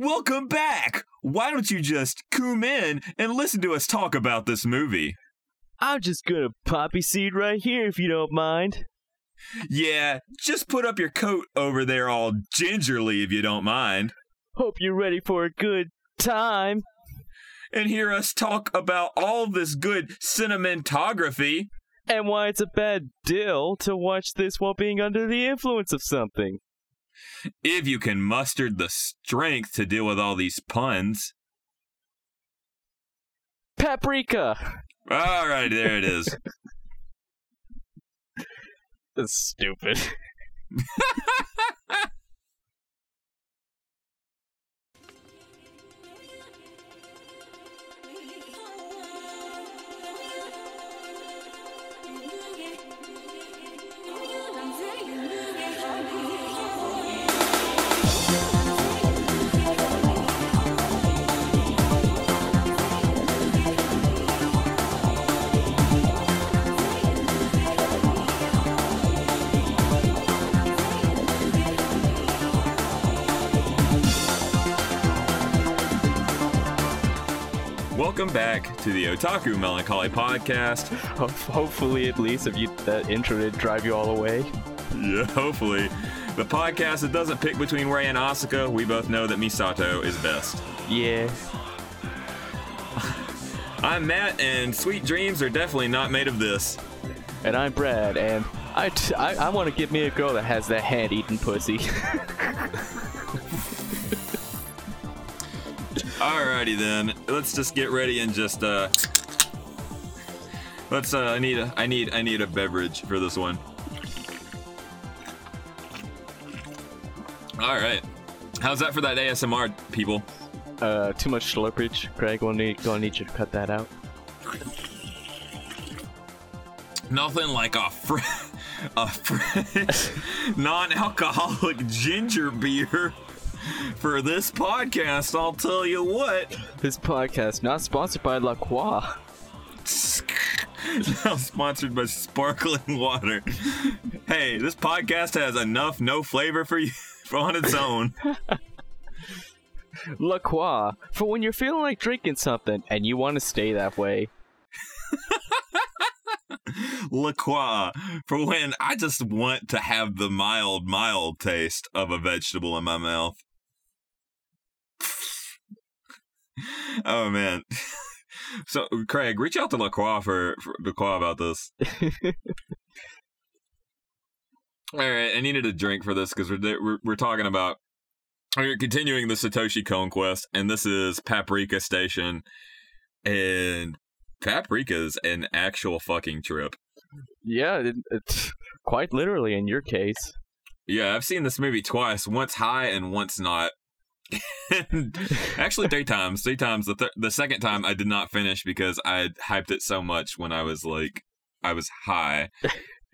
Welcome back! Why don't you just come in and listen to us talk about this movie? I'm just gonna poppy seed right here if you don't mind. Yeah, just put up your coat over there all gingerly if you don't mind. Hope you're ready for a good time. And hear us talk about all this good cinematography. And why it's a bad deal to watch this while being under the influence of something. If you can muster the strength to deal with all these puns. Paprika! All right, there it is. That's stupid. Welcome back to the Otaku Melancholy Podcast. Hopefully, at least, if you that intro did drive you all away. Yeah, hopefully. The podcast that doesn't pick between Rei and Asuka, we both know that Misato is best. Yeah. I'm Matt, and sweet dreams are definitely not made of this. And I'm Brad, and I, t- I, I want to get me a girl that has that hand eating pussy. Alrighty then, let's just get ready and just uh, let's uh, I need a I need I need a beverage for this one. All right, how's that for that ASMR, people? uh, too much slurpage. Craig, gonna need, gonna need you to cut that out. Nothing like a fr- a fresh non-alcoholic ginger beer for this podcast. I'll tell you what. This podcast not sponsored by La Croix. now sponsored by sparkling water. hey, this podcast has enough no flavor for you on its own. La Croix for when you're feeling like drinking something and you want to stay that way. La Croix for when I just want to have the mild, mild taste of a vegetable in my mouth. oh man. So Craig, reach out to La Croix for, for La Croix about this. All right, I needed a drink for this because we're, we're we're talking about we're continuing the Satoshi Conquest, and this is Paprika Station, and Paprika's an actual fucking trip. Yeah, it, it's quite literally in your case. Yeah, I've seen this movie twice, once high and once not. Actually, three times. Three times. The th- the second time I did not finish because I hyped it so much when I was like I was high.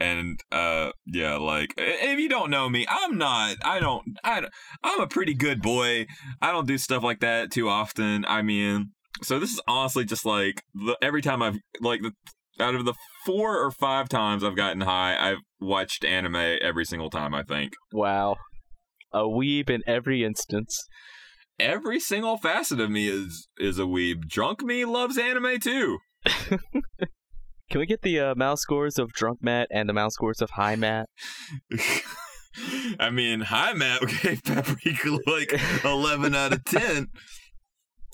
And uh yeah, like if you don't know me, I'm not I don't i i'm a pretty good boy. I don't do stuff like that too often. I mean, so this is honestly just like the, every time I've like the out of the four or five times I've gotten high, I've watched anime every single time, I think. Wow. A weeb in every instance. Every single facet of me is is a weeb. Drunk me loves anime too. Can we get the uh, mouse scores of Drunk Matt and the mouse scores of High Matt? I mean, High Matt gave Paprika like eleven out of ten.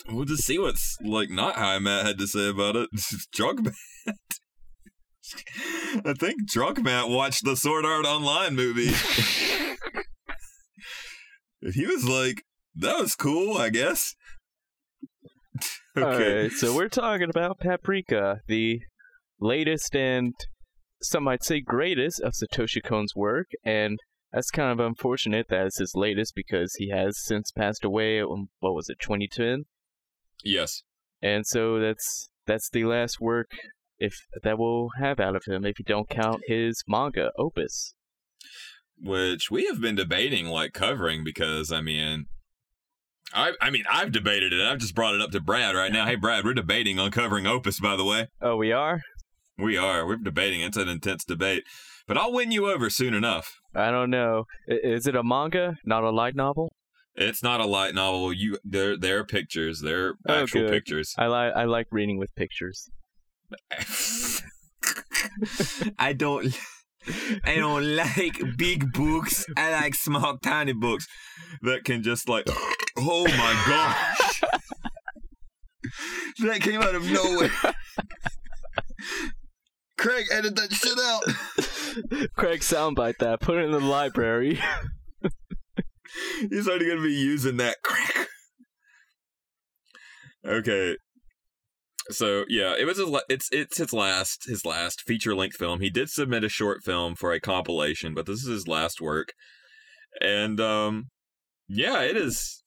We'll just see what's like not high Matt had to say about it. Drunk Matt. I think Drunk Matt watched the Sword Art Online movie. And he was like, that was cool, I guess. Alright, so we're talking about Paprika, the latest and some might say greatest of Satoshi Kon's work, and that's kind of unfortunate that it's his latest because he has since passed away. What was it, 2010? Yes. And so that's that's the last work if that we'll have out of him if you don't count his manga opus. Which we have been debating like covering because I mean I I mean I've debated it. I've just brought it up to Brad right now. Hey Brad, we're debating on covering Opus by the way. Oh, we are. We are. We're debating. It's an intense debate. But I'll win you over soon enough. I don't know. Is it a manga, not a light novel? It's not a light novel. You there there are pictures. There are Oh, actual good. pictures. I like I like reading with pictures. I don't I don't like big books. I like small tiny books that can just like Oh my gosh. that came out of nowhere. Craig, edit that shit out. Craig, soundbite that. Put it in the library. He's already gonna be using that crack. Okay. So yeah, it was his, la- it's it's his last his last feature length film. He did submit a short film for a compilation, but this is his last work. And um yeah, it is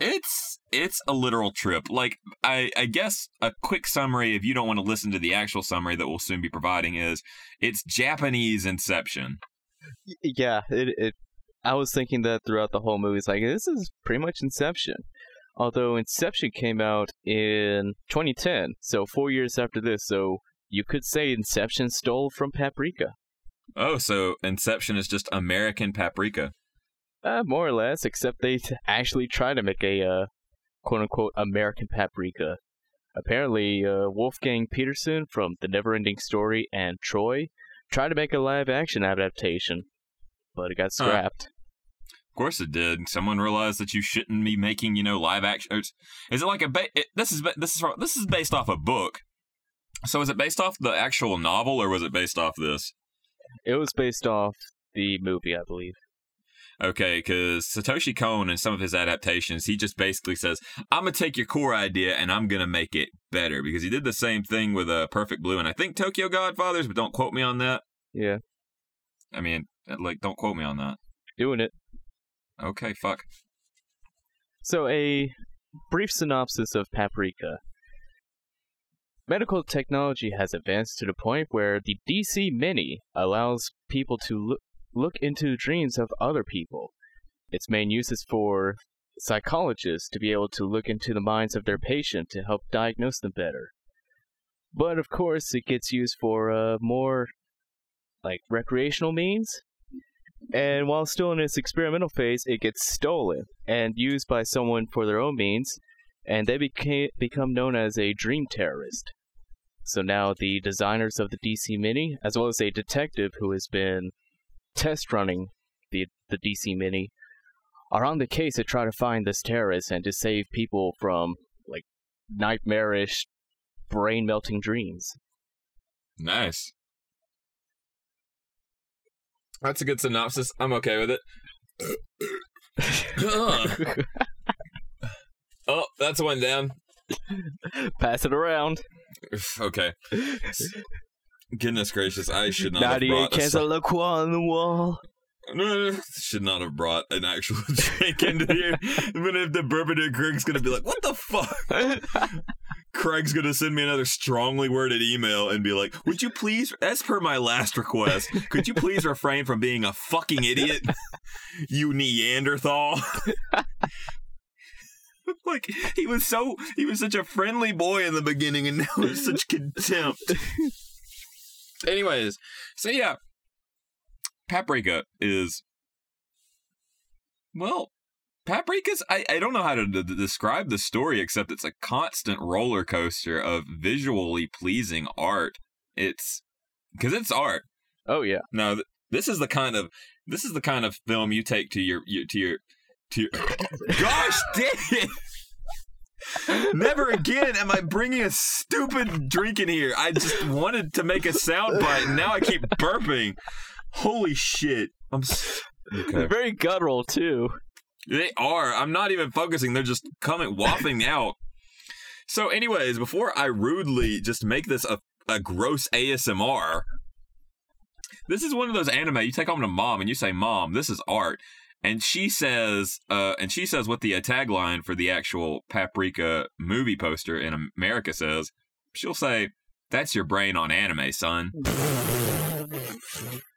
it's it's a literal trip. Like I I guess a quick summary if you don't want to listen to the actual summary that we'll soon be providing is it's Japanese Inception. yeah, it, it. I was thinking that throughout the whole movie. It's like this is pretty much Inception. Although Inception came out in 2010, so four years after this, so you could say Inception stole from Paprika. Oh, so Inception is just American Paprika. Uh, more or less, except they t- actually try to make a uh, quote unquote American paprika. Apparently, uh, Wolfgang Petersen from The Neverending Story and Troy tried to make a live action adaptation, but it got scrapped. Of course it did. Someone realized that you shouldn't be making, you know, live action. Is it like a ba- it, this is this is this is based off a book? So is it based off the actual novel or was it based off this? It was based off the movie, I believe. Okay, because Satoshi Kon and some of his adaptations, he just basically says, "I'm gonna take your core idea and I'm gonna make it better." Because he did the same thing with uh, Perfect Blue and I think Tokyo Godfathers, but don't quote me on that. Yeah, I mean, like, don't quote me on that. doing it. Okay, fuck. So, a brief synopsis of Paprika. Medical technology has advanced to the point where the DC Mini allows people to look, look into dreams of other people. Its main use is for psychologists to be able to look into the minds of their patient to help diagnose them better. But of course, it gets used for uh, more like recreational means. And while still in its experimental phase, it gets stolen and used by someone for their own means, and they became become known as a dream terrorist. So now the designers of the DC Mini, as well as a detective who has been test running the the DC Mini, are on the case to try to find this terrorist and to save people from like nightmarish, brain melting dreams. Nice. That's a good synopsis. I'm okay with it. Oh, that's one down. Pass it around. Okay. Goodness gracious, I should not have brought a cans so- of La Croix on the wall. Should not have brought an actual drink into here. Even if the bourbon and Craig's gonna be like, "What the fuck?" Craig's gonna send me another strongly worded email and be like, "Would you please, as per my last request, could you please refrain from being a fucking idiot, you Neanderthal?" like he was so he was such a friendly boy in the beginning, and now he's such contempt. Anyways, so yeah, Paprika is well, Paprika's I, I don't know how to d- describe the story except it's a constant roller coaster of visually pleasing art. It's because it's art. Oh yeah. No, th- this is the kind of this is the kind of film you take to your, your to your to your Gosh damn it! Never again am I bringing a stupid drink in here. I just wanted to make a sound bite, and now I keep burping. Holy shit! I'm s- okay. Very guttural too. They are. I'm not even focusing. They're just coming wafting out. So, anyways, before I rudely just make this a, a gross ASMR, this is one of those anime you take home to mom and you say, "Mom, this is art," and she says, uh, and she says what the uh, tagline for the actual Paprika movie poster in America says. She'll say, "That's your brain on anime, son."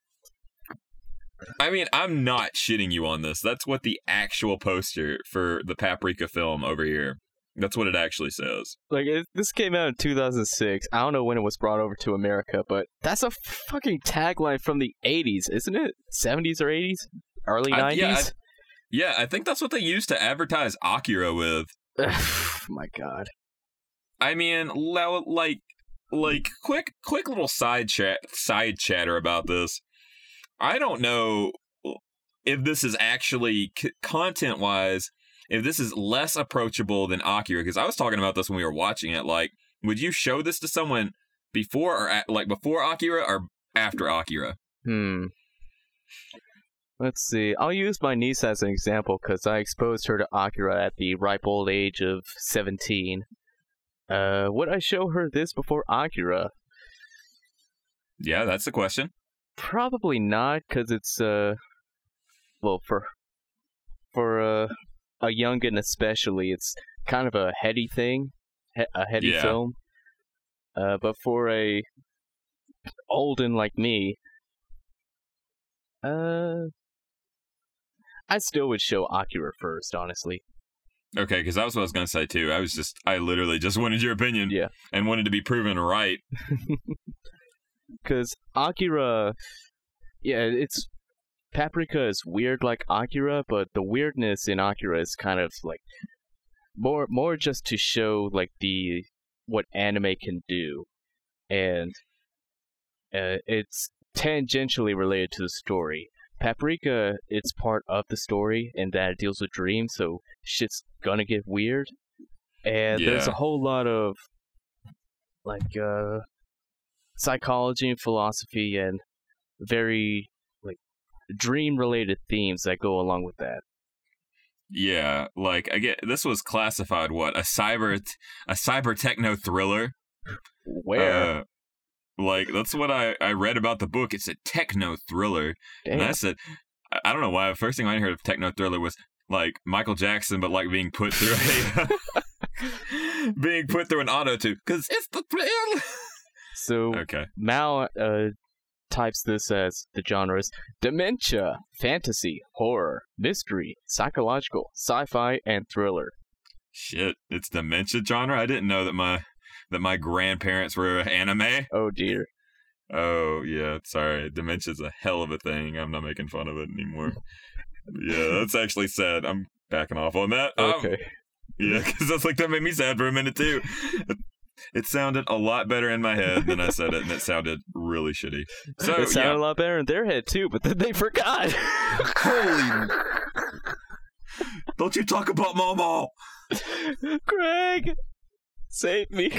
I mean, I'm not shitting you on this. That's what the actual poster for the Paprika film over here. That's what it actually says. Like it, this came out in 2006. I don't know when it was brought over to America, but that's a fucking tagline from the 80s, isn't it? 70s or 80s? Early I- 90s? yeah, Yeah, I think that's what they used to advertise Akira with. my god. I mean, like, like quick, quick little side chat, side chatter about this. I don't know if this is actually c- content wise, if this is less approachable than Akira. Because I was talking about this when we were watching it. Like, would you show this to someone before or at, like before Akira or after Akira? Hmm. Let's see. I'll use my niece as an example because I exposed her to Akira at the ripe old age of 17. Uh, would I show her this before Akira? Yeah, that's the question. Probably not, because it's uh, well for for uh, a youngin especially, it's kind of a heady thing, he- a heady Yeah. film. Uh, but for a olden like me, uh, I still would show Akira first, honestly. Okay, because that was what I was gonna say too. I was just, I literally just wanted your opinion, Yeah. and wanted to be proven right. Because Akira, yeah, it's Paprika is weird like Akira, but the weirdness in Akira is kind of like more more just to show like the what anime can do, and uh, it's tangentially related to the story. Paprika, it's part of the story, and that it deals with dreams, so shit's gonna get weird. And there's a whole lot of like uh psychology and philosophy and very like dream related themes that go along with that. Yeah, like I get this was classified what a cyber a cyber techno thriller. Where? Uh, like that's what I I read about the book. It's a techno thriller, Damn. and I said I- don't know why. The first thing I heard of techno thriller was like Michael Jackson, but like being put through a being put through an auto tune because it's the thrill. So okay, Mal uh, types this as the genres dementia, fantasy, horror, mystery, psychological, sci-fi, and thriller. shit, it's dementia genre. I didn't know that my that my grandparents were anime. Oh dear. Oh yeah, sorry. Dementia's a hell of a thing. I'm not making fun of it anymore. yeah, that's actually sad. I'm backing off on that. Um, Okay. yeah, because that's like that made me sad for a minute too. It, sounded a lot better in my head than I said it, and it sounded really shitty. So it sounded yeah, a lot better in their head too, but then they forgot. Holy- don't you talk about Momo? Craig, save me.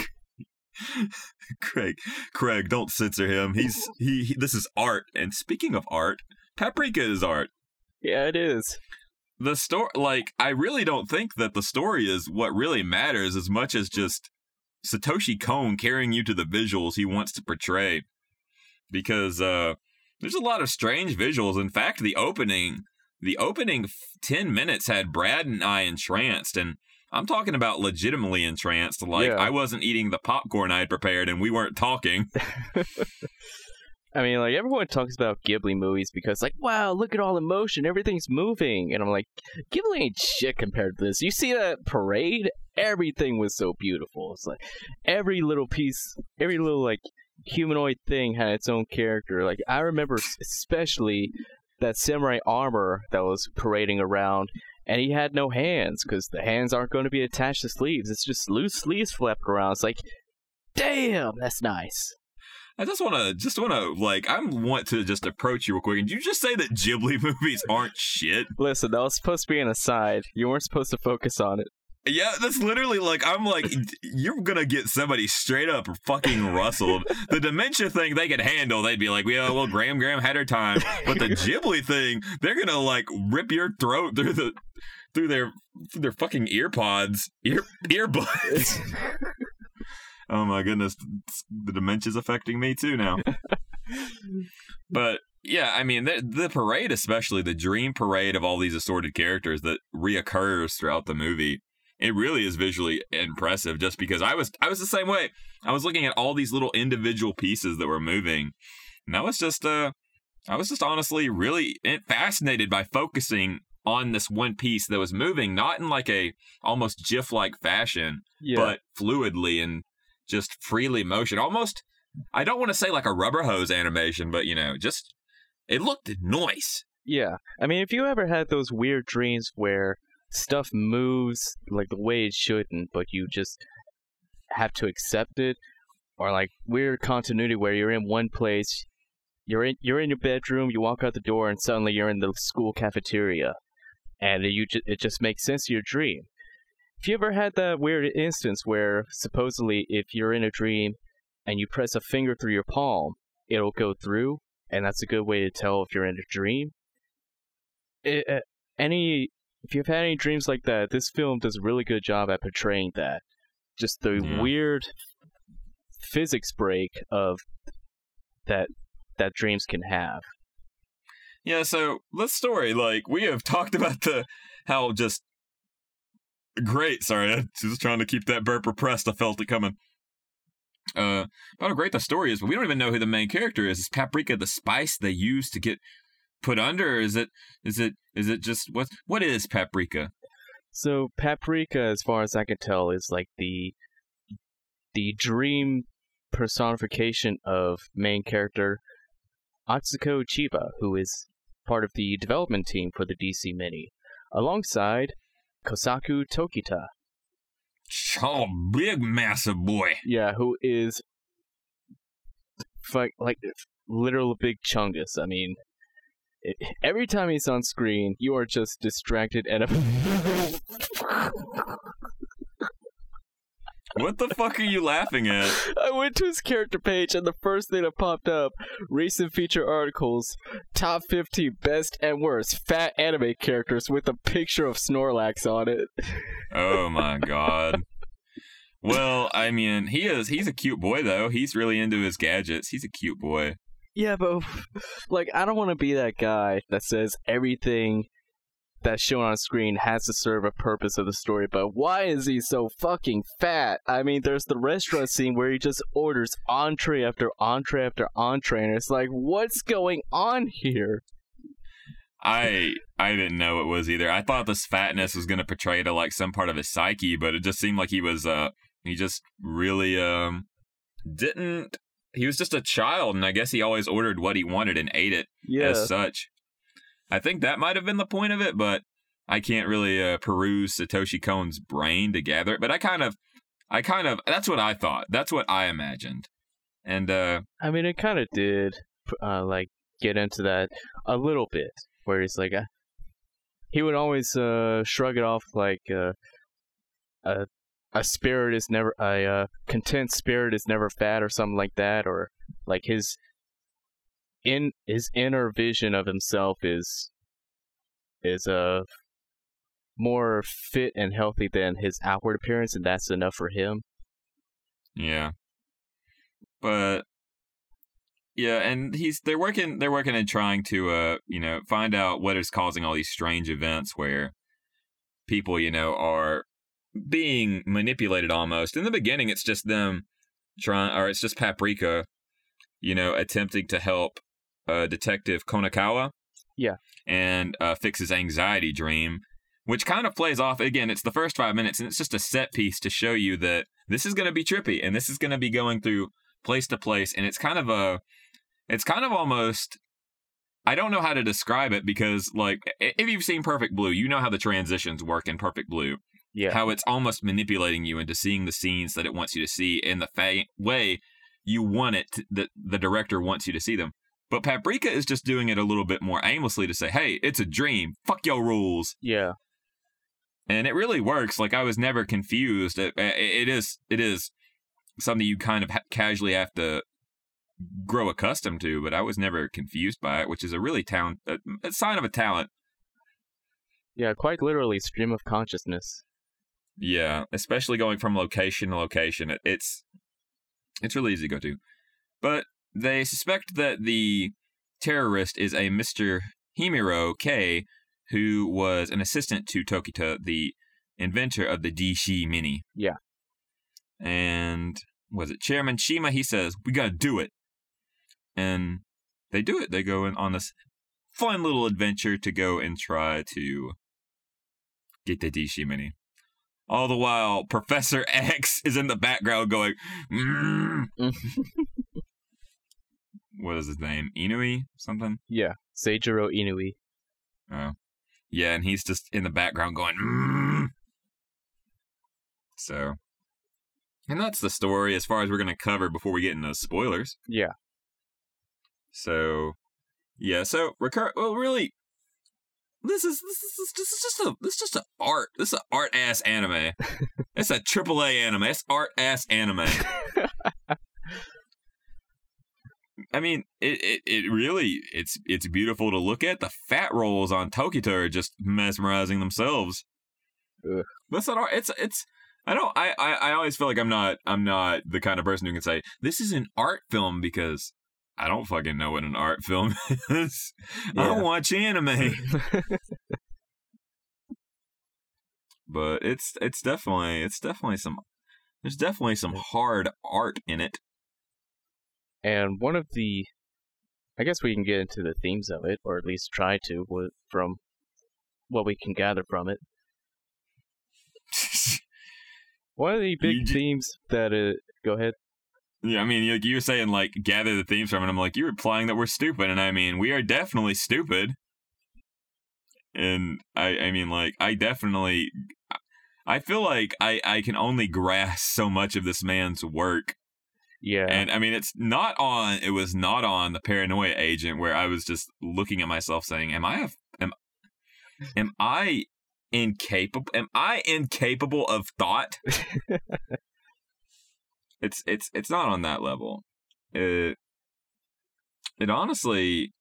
Craig, Craig, don't censor him. He's he, he. This is art, and speaking of art, Paprika is art. Yeah, it is. the story like i really don't think that the story is what really matters as much as just satoshi kon carrying you to the visuals he wants to portray because uh there's a lot of strange visuals in fact the opening the opening f- 10 minutes had brad and i entranced and i'm talking about legitimately entranced like Yeah. i wasn't eating the popcorn i had prepared and we weren't talking I mean, like everyone talks about Ghibli movies because, like, wow, look at all the motion, everything's moving, and I'm like, Ghibli ain't shit compared to this. You see that parade? Everything was so beautiful. It's like every little piece, every little like humanoid thing had its own character. Like I remember especially that samurai armor that was parading around. And he had no hands because the hands aren't going to be attached to sleeves. It's just loose sleeves flapped around. It's like, damn, that's nice. I just want to, just want to, like, I want to just approach you real quick. And did you just say that Ghibli movies aren't shit? Listen, that was supposed to be an aside. You weren't supposed to focus on it. Yeah, that's literally like I'm like you're gonna get somebody straight up fucking rustled. The dementia thing they could handle. They'd be like, "Yeah, well, Graham Graham had her time." But the Ghibli thing, they're gonna like rip your throat through the through their through their fucking ear pods, ear earbuds. oh my goodness, the dementia's affecting me too now. But yeah, I mean the, the parade, especially the dream parade of all these assorted characters that reoccurs throughout the movie. It really is visually impressive. Just because I was I was the same way. I was looking at all these little individual pieces that were moving, and I was just uh, I was just honestly really fascinated by focusing on this one piece that was moving, not in like a almost GIF like fashion, Yeah. but fluidly and just freely motion. Almost, I don't want to say like a rubber hose animation, but you know, just it looked nice. Yeah. I mean, if you ever had those weird dreams where stuff moves like the way it shouldn't, but you just have to accept it, or like weird continuity where you're in one place, you're in you're in your bedroom, you walk out the door, and suddenly you're in the school cafeteria, and you ju- it just makes sense to your dream. If you ever had that weird instance where supposedly if you're in a dream and you press a finger through your palm, it'll go through, and that's a good way to tell if you're in a dream. It, uh, any if you've had any dreams like that, this film does a really good job at portraying that. Just the Yeah. weird physics break of that that dreams can have. Yeah, so this story, like we have talked about the how just great. Sorry, I was just trying to keep that burp repressed. I felt it coming. Uh, about how great the story is, but we don't even know who the main character is. Is paprika the spice they use to get put under? Or is it is it is it just what what is paprika? So paprika, as far as I can tell, is like the the dream personification of main character Atsuko Chiba, who is part of the development team for the DC Mini, alongside Kosaku Tokita. Oh, big massive boy. Yeah, who is like like literal big chungus. I mean, every time he's on screen, you are just distracted and. What the fuck are you laughing at? I went to his character page, and the first thing that popped up: recent feature articles, top 50 best and worst fat anime characters with a picture of Snorlax on it. Oh my god. Well, I mean, he is he's a cute boy though. He's really into his gadgets. He's a cute boy. Yeah, but like, I don't want to be that guy that says everything that's shown on screen has to serve a purpose of the story. But why is he so fucking fat? I mean, there's the restaurant scene where he just orders entree after entree after entree, and it's like, what's going on here? I I didn't know it was either. I thought this fatness was gonna portray to like some part of his psyche, but it just seemed like he was uh he just really um didn't he was just a child and I guess he always ordered what he wanted and ate it Yeah. as such. I think that might have been the point of it, but I can't really uh, peruse Satoshi Kon's brain to gather it. But I kind of, I kind of, that's what I thought. That's what I imagined. And uh, I mean, it kind of did, uh, like, get into that a little bit, where he's like, uh, he would always uh, shrug it off like, uh, a a spirit is never a uh, content spirit is never fat or something like that, or like his in his inner vision of himself is is uh more fit and healthy than his outward appearance, and that's enough for him. yeah, but yeah, and he's they're working they're working and trying to uh you know find out what is causing all these strange events where people you know are being manipulated almost. In the beginning, it's just them trying, or it's just Paprika, you know, attempting to help uh, Detective Konakawa. Yeah. And uh, fix his anxiety dream, which kind of plays off. Again, it's the first five minutes, and it's just a set piece to show you that this is going to be trippy, and this is going to be going through place to place, and it's kind of a, it's kind of almost. I don't know how to describe it because, like, if you've seen Perfect Blue, you know how the transitions work in Perfect Blue Yeah. how it's almost manipulating you into seeing the scenes that it wants you to see in the fa- way you want it to, that the director wants you to see them. But Paprika is just doing it a little bit more aimlessly to say, "Hey, it's a dream. Fuck your rules." yeah. And it really works. Like I was never confused. It, it, it is it is something you kind of ha- casually have to grow accustomed to, but I was never confused by it, which is a really talent a, a sign of a talent. Yeah, quite literally stream of consciousness. Yeah, especially going from location to location, it, it's it's really easy to go to. But they suspect that the terrorist is a Mr. Himuro Kei, who was an assistant to Tokita, the inventor of the DC Mini. Yeah. And was it Chairman Shima? He says, "We gotta do it," and they do it. They go in on this fun little adventure to go and try to get the DC Mini. All the while, Professor X is in the background going, mm. what is his name? Inui? Something? Yeah, Seijiro Inui. Oh, yeah, and he's just in the background going. Mm. So, and that's the story as far as we're going to cover before we get into spoilers. Yeah. So, yeah. So, recur. Well, really, this is this is this is just a this is just a art. This is an art ass anime. it's a triple A anime. It's art ass anime. I mean, it, it, it really it's it's beautiful to look at. The fat rolls on Tokito are just mesmerizing themselves. Ugh. That's not art. It's it's I don't I, I I always feel like I'm not I'm not the kind of person who can say this is an art film because I don't fucking know what an art film is. I don't watch anime. but it's it's definitely it's definitely some there's definitely some hard art in it. and one of the, I guess we can get into the themes of it, or at least try to, from what we can gather from it. One of the big You themes that uh, go ahead. Yeah, I mean, you, you were saying like gather the themes from it. I'm like, you're implying that we're stupid, and I mean, we are definitely stupid. And I, I mean, like, I definitely, I feel like I, I can only grasp so much of this man's work, Yeah, and I mean, it's not on. It was not on the Paranoia Agent where I was just looking at myself saying, "Am I, a, am, am I incapable? Am I incapable of thought?" it's it's it's not on that level. It it honestly,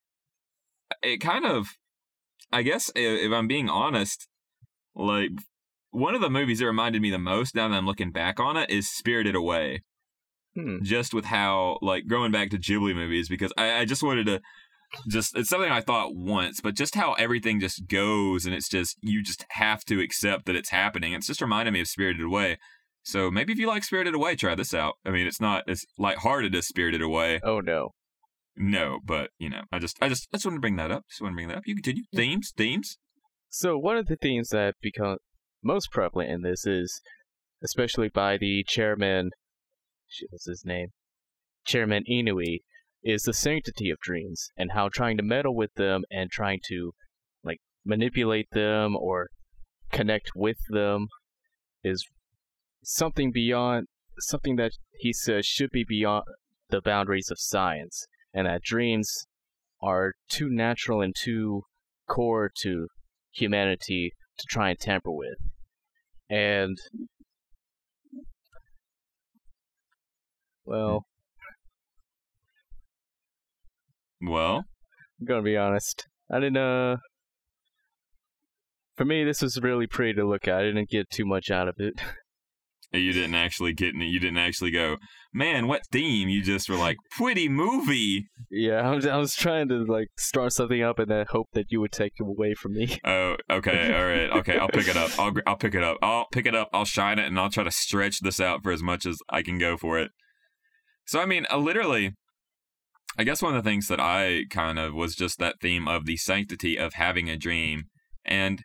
it kind of, I guess i- if I'm being honest, like one of the movies that reminded me the most now that I'm looking back on it is Spirited Away. Hmm. Just with how like going back to Ghibli movies because I, I just wanted to just it's something I thought once, but just how everything just goes and it's just you just have to accept that it's happening. It's just reminded me of Spirited Away. So maybe if you like Spirited Away, try this out. I mean, it's not as lighthearted as Spirited Away. Oh no. No, but you know, I just, I just, I just want to bring that up. Just want to bring that up. You continue. Themes, themes. So one of the themes that become most prevalent in this is, especially by the chairman, shit, what's his name? Chairman Inui, is the sanctity of dreams and how trying to meddle with them and trying to, like, manipulate them or connect with them is something beyond something that he says should be beyond the boundaries of science and that dreams are too natural and too core to humanity to try and tamper with. And well, Well, I'm gonna be honest. I didn't uh for me this was really pretty to look at. I didn't get too much out of it. you didn't actually get. In it. You didn't actually go, man. What theme? You just were like, pretty movie. yeah, I was, I was trying to like start something up and then hope that you would take it away from me. Oh, okay, all right, okay. I'll pick it up. I'll, I'll pick it up. I'll pick it up. I'll shine it, and I'll try to stretch this out for as much as I can go for it. So, I mean, uh, literally, I guess one of the things that I kind of was just that theme of the sanctity of having a dream, and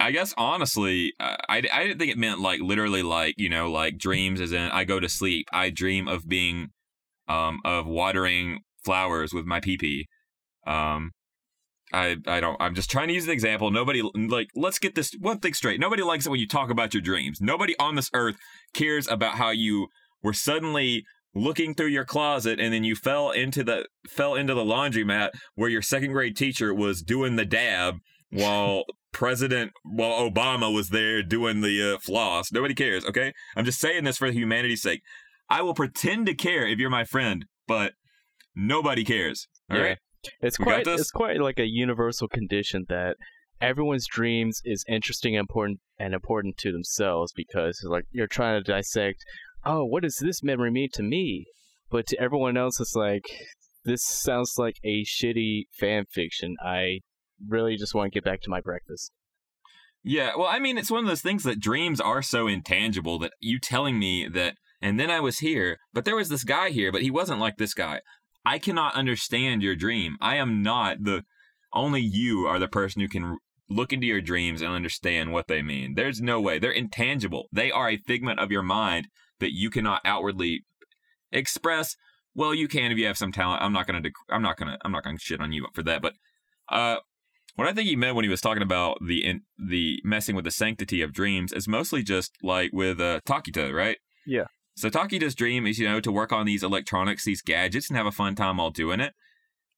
I guess honestly, uh, I I didn't think it meant like literally like you know like dreams as in I go to sleep. I dream of being, um, of watering flowers with my pee pee. Um, I I don't. I'm just trying to use an example. Nobody like. Let's get this one thing straight. Nobody likes it when you talk about your dreams. Nobody on this earth cares about how you were suddenly looking through your closet and then you fell into the fell into the laundromat where your second grade teacher was doing the dab while President while Obama was there doing the uh, floss. Nobody cares. Okay, I'm just saying this for humanity's sake. I will pretend to care if you're my friend, but nobody cares. All Yeah. right. It's quite it's quite like a universal condition that everyone's dreams is interesting and important and important to themselves because like you're trying to dissect, oh, what does this memory mean to me? But to everyone else it's like this sounds like a shitty fan fiction. I really just want to get back to my breakfast. Yeah, well, I mean, it's one of those things that dreams are so intangible that you telling me that, and then I was here, but there was this guy here, but he wasn't like this guy. I cannot understand your dream. I am not the, only you are the person who can look into your dreams and understand what they mean. There's no way. They're intangible. They are a figment of your mind that you cannot outwardly express. Well, you can if you have some talent. I'm not gonna. dec- I'm not gonna. I'm not gonna shit on you for that. But, uh, what I think he meant when he was talking about the in, the messing with the sanctity of dreams is mostly just like with uh, Takita, right? Yeah. So Takita's dream is, you know, to work on these electronics, these gadgets, and have a fun time while doing it.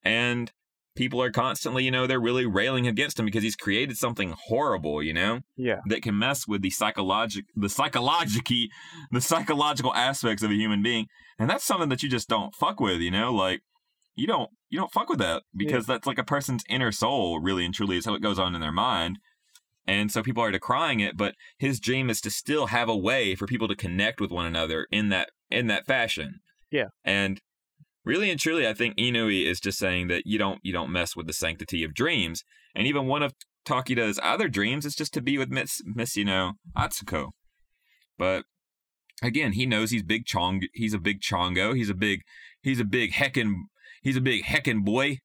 And people are constantly, you know, they're really railing against him because he's created something horrible, you know, Yeah. that can mess with the psychologic, the psychological, the psychological aspects of a human being, and that's something that you just don't fuck with, you know, like you don't you don't fuck with that because that's like a person's inner soul, really and truly, is how it goes on in their mind. And so people are decrying it, but his dream is to still have a way for people to connect with one another in that in that fashion. Yeah. And really and truly, I think Inui is just saying that you don't you don't mess with the sanctity of dreams. And even one of Takita's other dreams is just to be with Miss Miss, you know, Atsuko. But again, he knows he's big chong he's a big chongo. He's a big he's a big heckin he's a big heckin boy.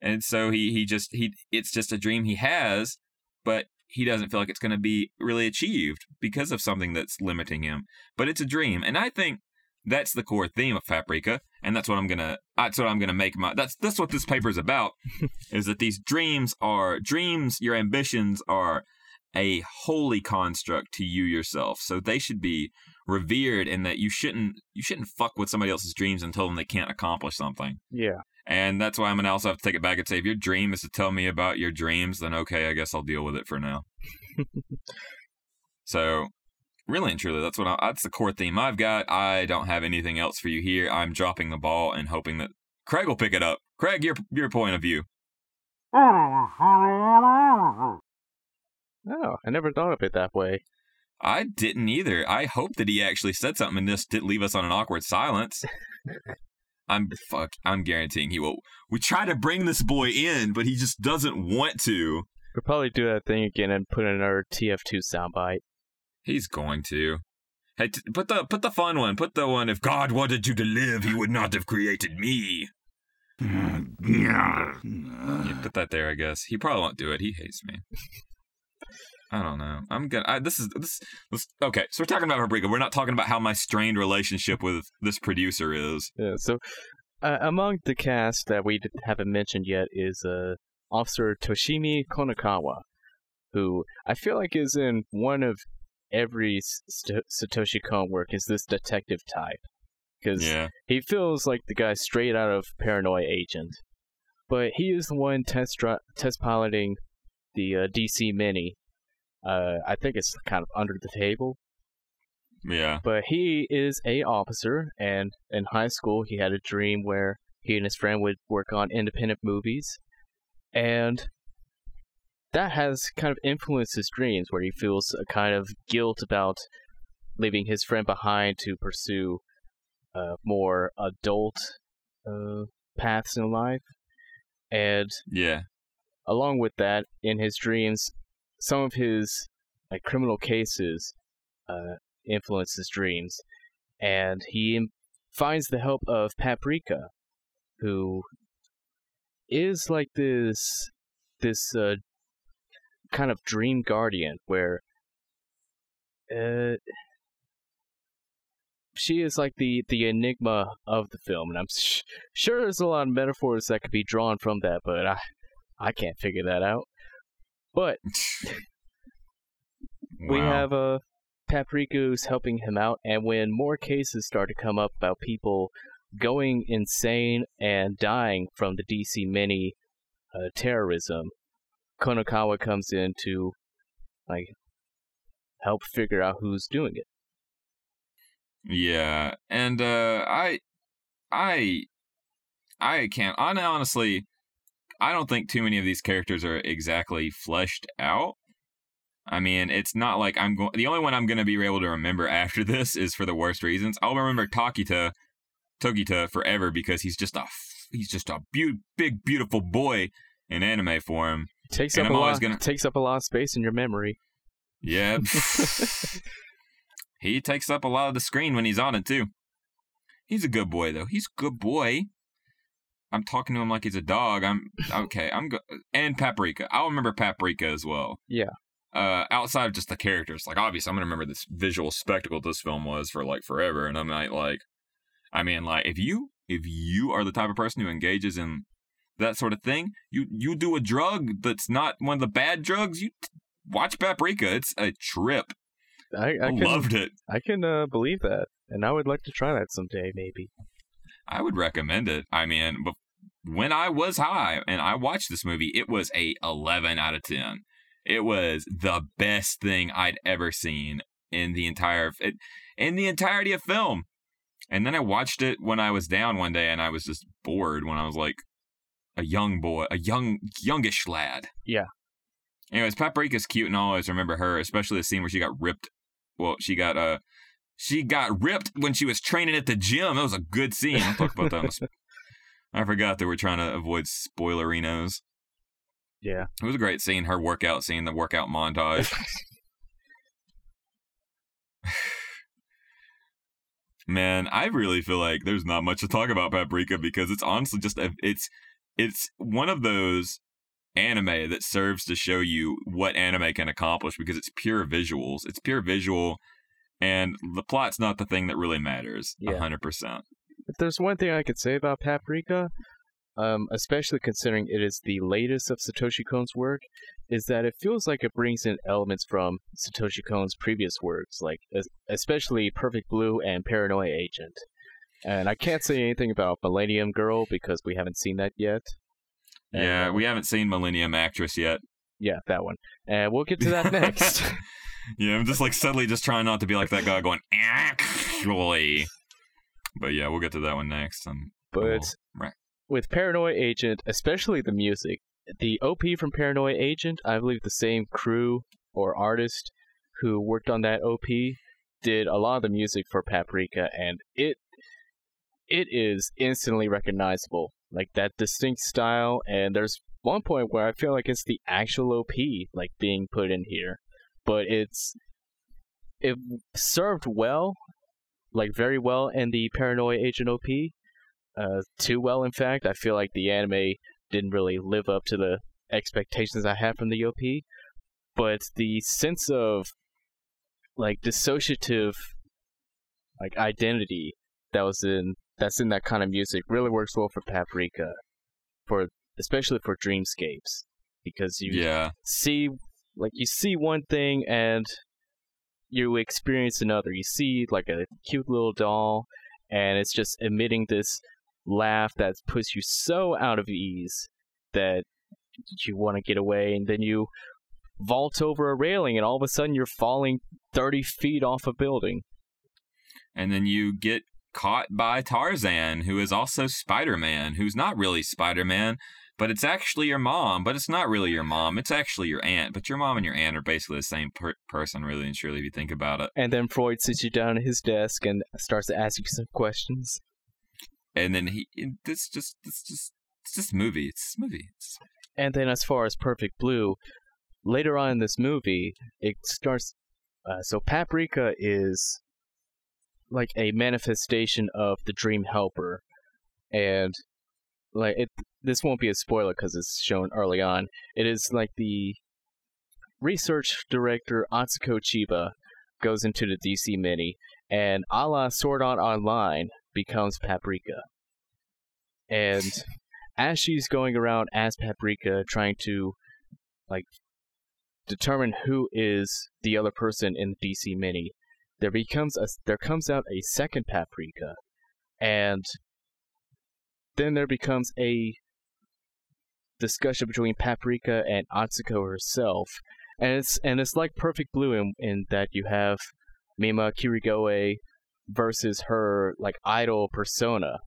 And so he he just he it's just a dream he has, but he doesn't feel like it's going to be really achieved because of something that's limiting him. But it's a dream, and I think that's the core theme of Paprika, and that's what I'm gonna that's what I'm gonna make my that's that's what this paper is about, is that these dreams are dreams, your ambitions are a holy construct to you yourself, so they should be revered, and that you shouldn't you shouldn't fuck with somebody else's dreams and tell them they can't accomplish something. Yeah. And that's why I'm gonna also have to take it back and say, if your dream is to tell me about your dreams, then okay, I guess I'll deal with it for now. so, really and truly, that's what I, that's the core theme I've got. I don't have anything else for you here. I'm dropping the ball and hoping that Craig will pick it up. Craig, your your point of view. Oh, I never thought of it that way. I didn't either. I hope that he actually said something and this didn't leave us on an awkward silence. I'm fuck. I'm guaranteeing he will. We try to bring this boy in, but he just doesn't want to. We'll probably do that thing again and put in our TF2 soundbite. He's going to. Hey, t- put the put the fun one. Put the one. If God wanted you to live, He would not have created me. Yeah, put that there. I guess he probably won't do it. He hates me. I don't know. I'm gonna. I, this is this, this. Okay, so we're talking about Paprika. We're not talking about how my strained relationship with this producer is. Yeah, so uh, among the cast that we haven't mentioned yet is uh, Officer Toshimi Konakawa, who I feel like is in one of every St- Satoshi Kon work is this detective type. Because Yeah. he feels like the guy straight out of Paranoia Agent. But he is the one test dri- test piloting the uh, DC Mini. Uh, I think it's kind of under the table. Yeah. But he is a officer, and in high school he had a dream where he and his friend would work on independent movies, and that has kind of influenced his dreams, where he feels a kind of guilt about leaving his friend behind to pursue uh, more adult uh, paths in life, and Yeah. along with that, in his dreams, some of his like criminal cases uh, influence his dreams, and he finds the help of Paprika, who is like this this uh, kind of dream guardian, where uh, she is like the the enigma of the film, and I'm sh- sure there's a lot of metaphors that could be drawn from that, but I I can't figure that out. But we Wow. have uh, Paprika who's helping him out, and when more cases start to come up about people going insane and dying from the DC Mini uh, terrorism, Konakawa comes in to like help figure out who's doing it. Yeah, and uh, I, I, I can't. I honestly, I don't think too many of these characters are exactly fleshed out. I mean, it's not like I'm going. The only one I'm going to be able to remember after this is for the worst reasons. I'll remember Takita, Togita forever because he's just a f- he's just a beau- big beautiful boy in anime form. takes And up I'm a lot. gonna- Takes up a lot of space in your memory. Yeah. he takes up a lot of the screen when he's on it too. He's a good boy though. He's a good boy. I'm talking to him like he's a dog. I'm okay. I'm go- and Paprika. I'll remember Paprika as well. Yeah. Uh, outside of just the characters, like obviously, I'm gonna remember this visual spectacle this film was for like forever, and I might like, I mean, like if you if you are the type of person who engages in that sort of thing. You you do a drug that's not one of the bad drugs. You t- watch Paprika. It's a trip. I, I, can, loved it. I can uh, believe that, and I would like to try that someday, maybe. I would recommend it. I mean, but when I was high and I watched this movie, it was a 11 out of 10. It was the best thing I'd ever seen in the entire in the entirety of film. And then I watched it when I was down one day and I was just bored when I was like a young boy, a young youngish lad. Yeah. Anyways, Paprika's cute and I always remember her, especially the scene where she got ripped. Well, she got uh she got ripped when she was training at the gym. That was a good scene. I'll talk about that. On the sp- I forgot that we're trying to avoid spoilerinos. Yeah. It was a great scene, her workout scene, the workout montage. Man, I really feel like there's not much to talk about Paprika because it's honestly just a, it's it's one of those anime that serves to show you what anime can accomplish because it's pure visuals. It's pure visual and the plot's not the thing that really matters. Yeah. hundred percent. If there's one thing I could say about Paprika, um, especially considering it is the latest of Satoshi Kon's work, is that it feels like it brings in elements from Satoshi Kon's previous works, like especially Perfect Blue and Paranoia Agent. And I can't say anything about Millennium Girl because we haven't seen that yet. Yeah, we haven't seen Millennium Actress yet. yeah, that one. And we'll get to that next. Yeah, I'm just like subtly just trying not to be like that guy going actually. But yeah, we'll get to that one next. Um, But. Right. with Paranoia Agent, especially the music, the OP from Paranoia Agent, I believe the same crew or artist who worked on that OP did a lot of the music for Paprika, and it it is instantly recognizable, like that distinct style. And there's one point where I feel like it's the actual OP like being put in here, but it's it served well, like very well in the Paranoia Agent OP uh, too well. In fact, I feel like the anime didn't really live up to the expectations I had from the OP. But the sense of like dissociative like identity that was in that's in that kind of music really works well for Paprika, for especially for dreamscapes because you yeah, see like you see one thing and you experience another. You see like a cute little doll and it's just emitting this laugh that puts you so out of ease that you want to get away and then you vault over a railing and all of a sudden you're falling 30 feet off a building. and then you get caught by Tarzan, who is also Spider Man, who's not really Spider Man, but it's actually your mom. But it's not really your mom; it's actually your aunt. But your mom and your aunt are basically the same per- person, really and truly, if you think about it. And then Freud sits you down at his desk and starts to ask you some questions. And then he, this just, this just, it's just a movie. It's a movie. It's, And then, as far as Perfect Blue, later on in this movie, it starts. Uh, so, Paprika is like a manifestation of the Dream Helper, and like it. This won't be a spoiler because it's shown early on. It is like the research director Atsuko Chiba goes into the DC Mini, and a la Sword Art Online becomes Paprika, and as she's going around as Paprika trying to like determine who is the other person in the DC mini, there becomes a there comes out a second Paprika, and then there becomes a discussion between Paprika and Atsuko herself, and it's and it's like Perfect Blue in, in that you have Mima Kirigoe versus her like idol persona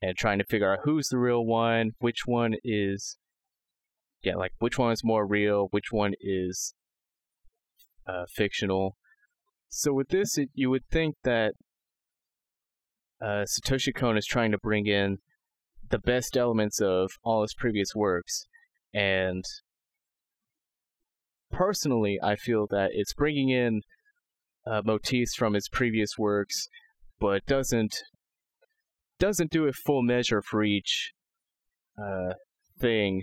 and trying to figure out who's the real one, which one is, yeah, like which one is more real, which one is uh, fictional. So with this, it, you would think that uh, Satoshi Kon is trying to bring in the best elements of all his previous works, and personally, I feel that it's bringing in uh, motifs from his previous works, but doesn't doesn't do a full measure for each uh, thing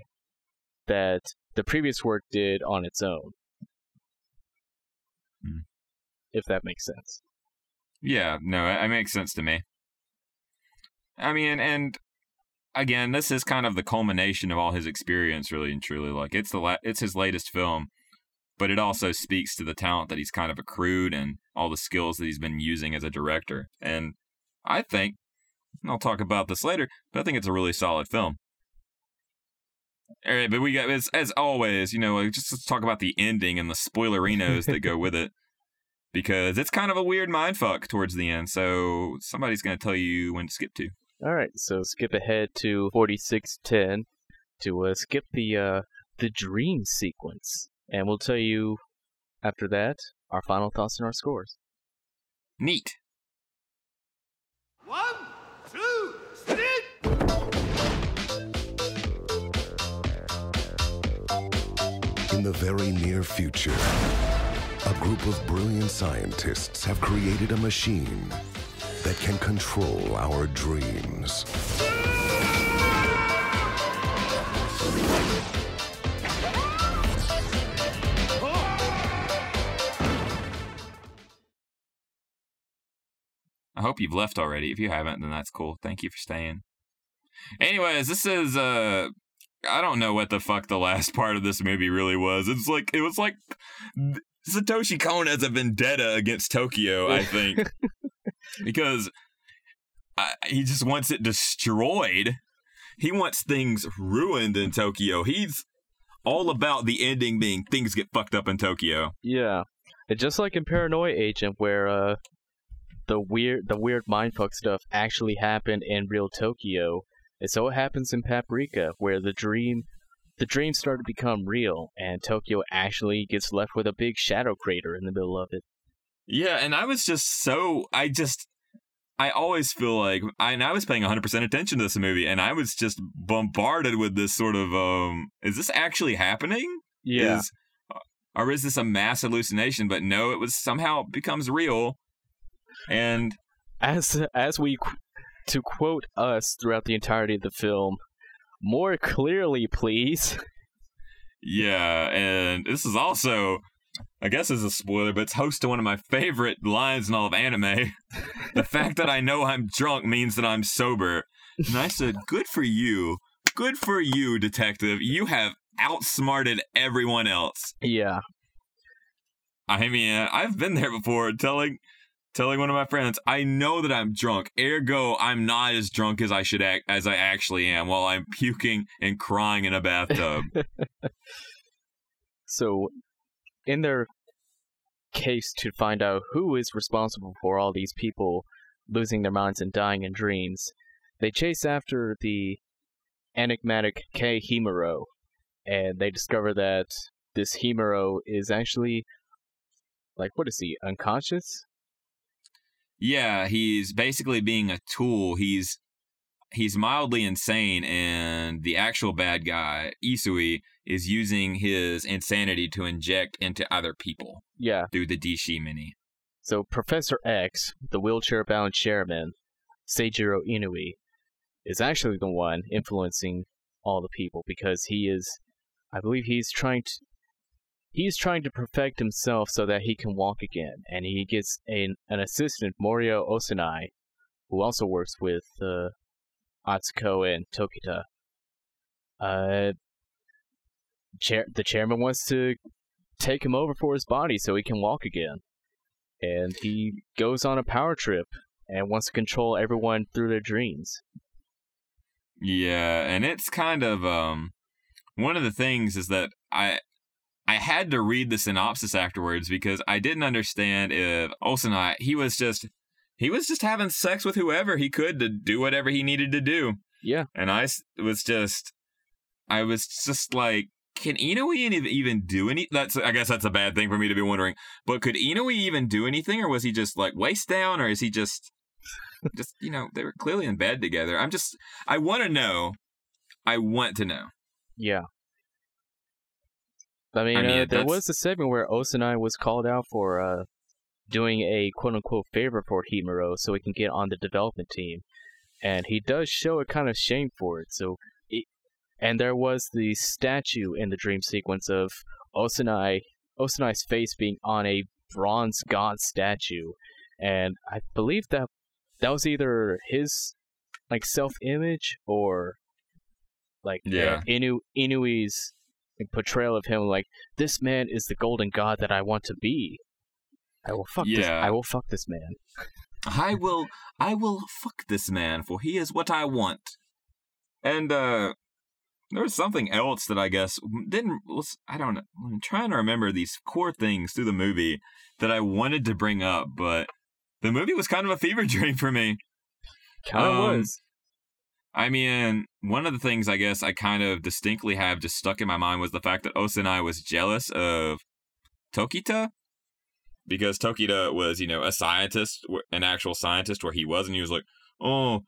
that the previous work did on its own. Hmm. If that makes sense. yeah, no, it, it makes sense to me. I mean, and again, this is kind of the culmination of all his experience, really and truly. Like it's the la- it's his latest film, but it also speaks to the talent that he's kind of accrued and all the skills that he's been using as a director. And I think, and I'll talk about this later, but I think it's a really solid film. All right, but we got as as always, you know, just let's talk about the ending and the spoilerinos that go with it. Because it's kind of a weird mindfuck towards the end, so somebody's going to tell you when to skip to. All right, so skip ahead to 4610 to uh, skip the uh, the dream sequence, and we'll tell you after that our final thoughts and our scores. Neat. One, two, three. In the very near future, a group of brilliant scientists have created a machine that can control our dreams. I hope you've left already. If you haven't, then that's cool. Thank you for staying. Anyways, this is uh I don't know what the fuck the last part of this movie really was. It's like it was like Satoshi Kon has a vendetta against Tokyo, I think. because I, he just wants it destroyed. He wants things ruined in Tokyo. He's all about the ending being things get fucked up in Tokyo. Yeah, and just like in Paranoia Agent, where uh, the weird the weird mindfuck stuff actually happened in real Tokyo, and so it happens in Paprika, where the dream the dreams start to become real, and Tokyo actually gets left with a big shadow crater in the middle of it. Yeah, and I was just so I just I always feel like I and I was paying 100% attention to this movie and I was just bombarded with this sort of um is this actually happening? Yeah. Is, or is this a mass hallucination? But no, it was somehow becomes real. And as as we to quote us throughout the entirety of the film, more clearly, please. yeah, and this is also I guess it's a spoiler, but it's host to one of my favorite lines in all of anime. the fact that I know I'm drunk means that I'm sober. And I said, Good for you. Good for you, detective. You have outsmarted everyone else. Yeah. I mean, I've been there before telling telling one of my friends, I know that I'm drunk. Ergo, I'm not as drunk as I should act as I actually am while I'm puking and crying in a bathtub. so in their case to find out who is responsible for all these people losing their minds and dying in dreams, they chase after the enigmatic Kei Himuro, and they discover that this Himuro is actually like what is he unconscious? Yeah, he's basically being a tool. He's he's mildly insane, and the actual bad guy, Inui, is using his insanity to inject into other people. Yeah. Through the DC Mini. So Professor X, the wheelchair-bound chairman, Seijiro Inui, is actually the one influencing all the people because he is, I believe, he's trying to. He's trying to perfect himself so that he can walk again, and he gets an, an assistant, Morio Osanai, who also works with uh, Atsuko and Tokita. Uh, chair, the chairman wants to take him over for his body so he can walk again. And he goes on a power trip and wants to control everyone through their dreams. Yeah, and it's kind of um one of the things is that I I had to read the synopsis afterwards because I didn't understand if Osanai he was just he was just having sex with whoever he could to do whatever he needed to do. Yeah. And I was just I was just like can Inoue even do any? That's I guess that's a bad thing for me to be wondering. But could Inoue even do anything, or was he just like waist down, or is he just, just you know, they were clearly in bed together. I'm just, I want to know. I want to know. Yeah. I mean, I mean, uh, there was a segment where Osanai was called out for uh, doing a quote unquote favor for Himuro so he can get on the development team. And he does show a kind of shame for it. So, it, and there was the statue in the dream sequence of Osanai, Osanai's face being on a bronze god statue. And I believe that that was either his like self-image or like Yeah. Inu Inui's like, portrayal of him like this man is the golden god that I want to be. I will fuck this. Yeah. I will fuck this man. I will I will fuck this man for he is what I want. And uh there was something else that I guess didn't was I don't know. I'm trying to remember these core things through the movie that I wanted to bring up, but the movie was kind of a fever dream for me. Kind of Um, was. I mean, one of the things I guess I kind of distinctly have just stuck in my mind was the fact that Osanai was jealous of Tokita because Tokita was, you know, a scientist, an actual scientist where he was, and he was like, "Oh,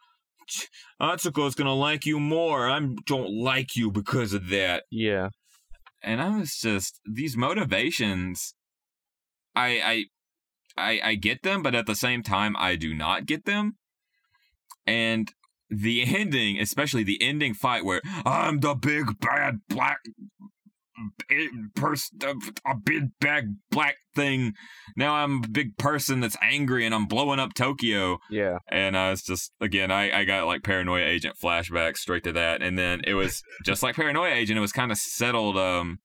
Atsuko's gonna like you more. I don't like you because of that." Yeah. And I was just these motivations. I I I I get them, but at the same time, I do not get them. And the ending, especially the ending fight where I'm the big bad black person, a big bag black thing. Now I'm a big person that's angry and I'm blowing up Tokyo. Yeah. And I was just, again, I, I got like Paranoia Agent flashbacks straight to that. And then it was just like Paranoia Agent, it was kind of settled um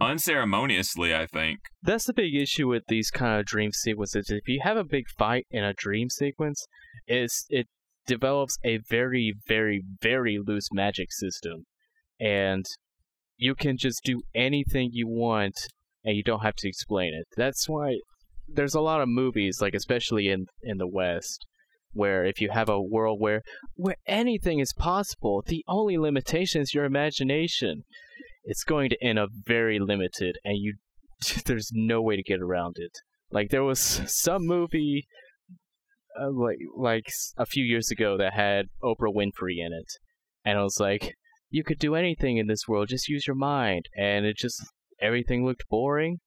unceremoniously, I think. That's the big issue with these kind of dream sequences. If you have a big fight in a dream sequence, is it develops a very, very, very loose magic system, and you can just do anything you want, and you don't have to explain it. That's why there's a lot of movies, like especially in in the West, where if you have a world where where anything is possible, the only limitation is your imagination. It's going to end up very limited, and you there's no way to get around it. Like there was some movie, uh, like like a few years ago that had Oprah Winfrey in it, and it was like you could do anything in this world, just use your mind, and it just everything looked boring.